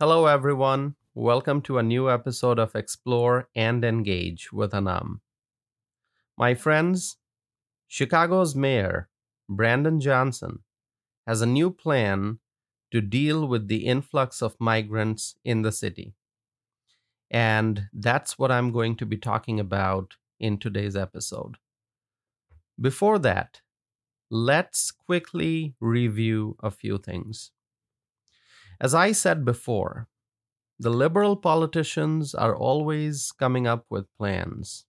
Hello, everyone. Welcome to a new episode of Explore and Engage with Anam. My friends, Chicago's mayor, Brandon Johnson, has a new plan to deal with the influx of migrants in the city. And that's what I'm going to be talking about in today's episode. Before that, let's quickly review a few things. As I said before, the liberal politicians are always coming up with plans.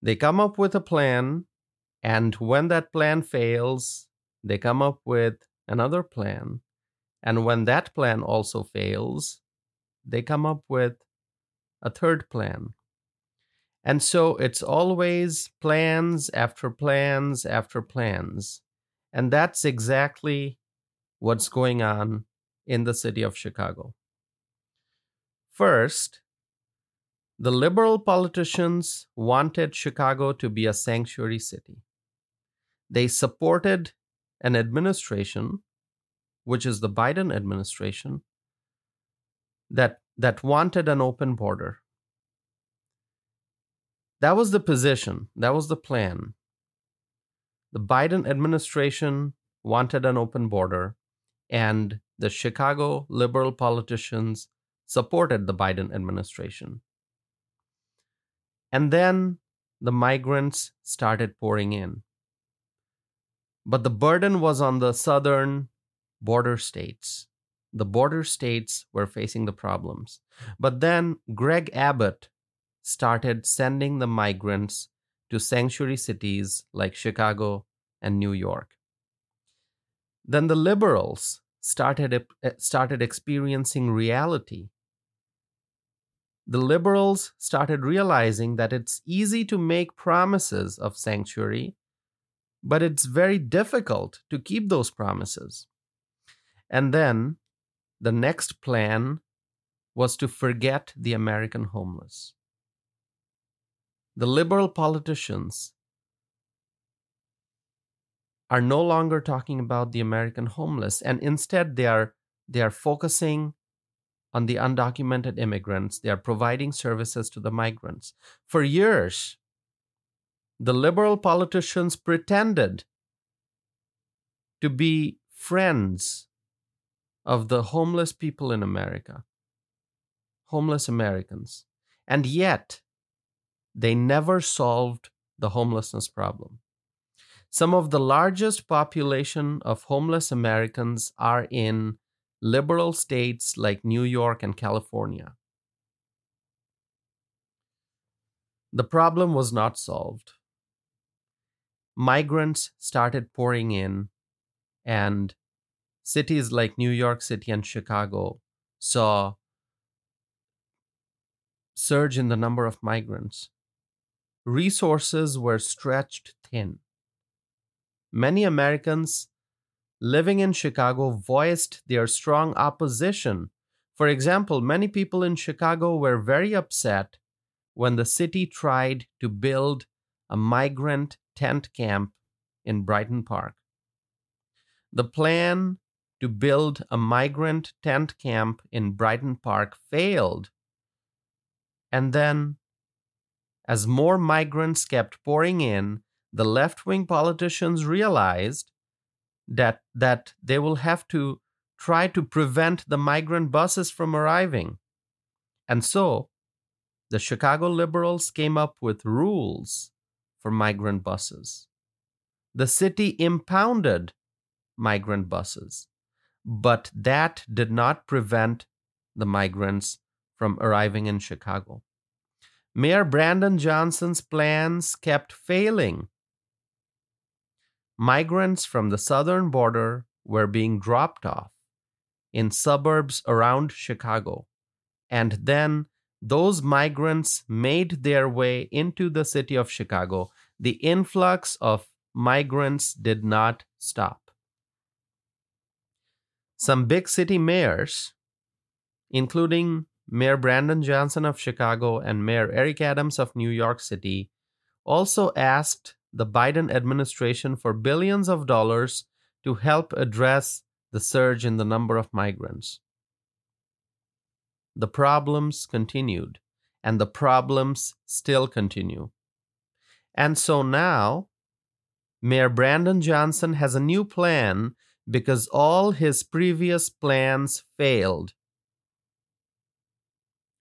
They come up with a plan, and when that plan fails, they come up with another plan. And when that plan also fails, they come up with a third plan. And so it's always plans after plans after plans. And that's exactly what's going on in the city of Chicago. First, the liberal politicians wanted Chicago to be a sanctuary city. They supported an administration, which is the Biden administration, that, that wanted an open border. That was the position, that was the plan. The Biden administration wanted an open border, and the Chicago liberal politicians supported the Biden administration. And then the migrants started pouring in. But the burden was on the southern border states. The border states were facing the problems. But then Greg Abbott started sending the migrants to sanctuary cities like Chicago and New York. Then the liberals started, eh, started experiencing reality. The liberals started realizing that it's easy to make promises of sanctuary, but it's very difficult to keep those promises. And then the next plan was to forget the American homeless. The liberal politicians are no longer talking about the American homeless, and instead they are they are focusing on the undocumented immigrants. They are providing services to the migrants. For years, the liberal politicians pretended to be friends of the homeless people in America, homeless Americans, and yet they never solved the homelessness problem. Some of the largest population of homeless Americans are in liberal states like New York and California. The problem was not solved. Migrants started pouring in, and cities like New York City and Chicago saw surge in the number of migrants. Resources were stretched thin many Americans living in Chicago voiced their strong opposition. For example, many people in Chicago were very upset when the city tried to build a migrant tent camp in Brighton Park. The plan to build a migrant tent camp in Brighton Park failed. And then, as more migrants kept pouring in, the left wing politicians realized that that they will have to try to prevent the migrant buses from arriving. And so the Chicago liberals came up with rules for migrant buses. The city impounded migrant buses, but that did not prevent the migrants from arriving in Chicago. Mayor Brandon Johnson's plans kept failing migrants from the southern border were being dropped off in suburbs around Chicago. And then those migrants made their way into the city of Chicago. The influx of migrants did not stop. Some big city mayors, including Mayor Brandon Johnson of Chicago and Mayor Eric Adams of New York City, also asked the Biden administration for billions of dollars to help address the surge in the number of migrants. the problems continued, and the problems still continue. And so now, Mayor Brandon Johnson has a new plan because all his previous plans failed.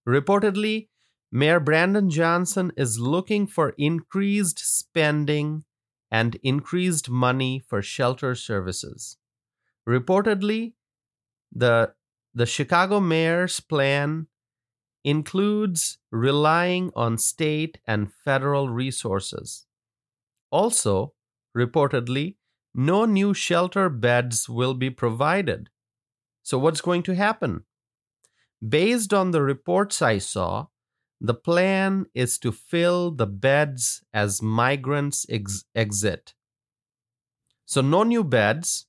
Reportedly, Mayor Brandon Johnson is looking for increased spending and increased money for shelter services. Reportedly, the, the Chicago mayor's plan includes relying on state and federal resources. Also, reportedly, no new shelter beds will be provided. So, what's going to happen? Based on the reports I saw, the plan is to fill the beds as migrants ex- exit. So, no new beds,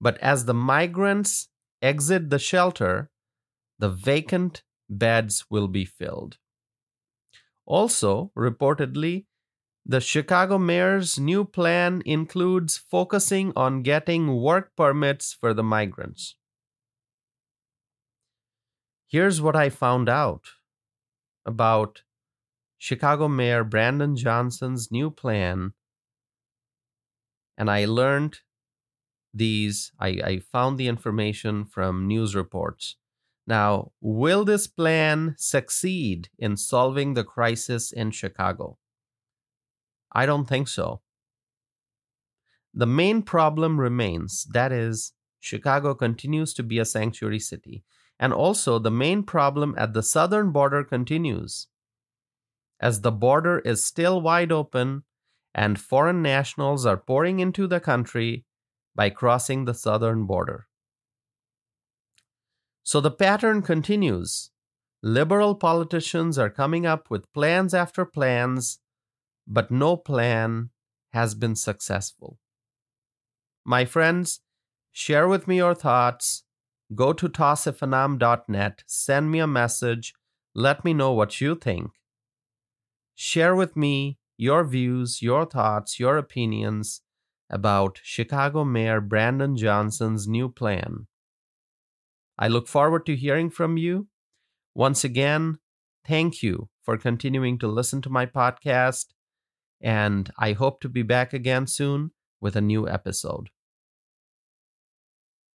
but as the migrants exit the shelter, the vacant beds will be filled. Also, reportedly, the Chicago mayor's new plan includes focusing on getting work permits for the migrants. Here's what I found out about Chicago Mayor Brandon Johnson's new plan. And I learned these, I, I found the information from news reports. Now, will this plan succeed in solving the crisis in Chicago? I don't think so. The main problem remains that is, Chicago continues to be a sanctuary city. And also, the main problem at the southern border continues. As the border is still wide open and foreign nationals are pouring into the country by crossing the southern border. So the pattern continues. Liberal politicians are coming up with plans after plans but no plan has been successful. My friends, share with me your thoughts. Go to tawsifanam.net, send me a message, let me know what you think. Share with me your views, your thoughts, your opinions about Chicago Mayor Brandon Johnson's new plan. I look forward to hearing from you. Once again, thank you for continuing to listen to my podcast and I hope to be back again soon with a new episode.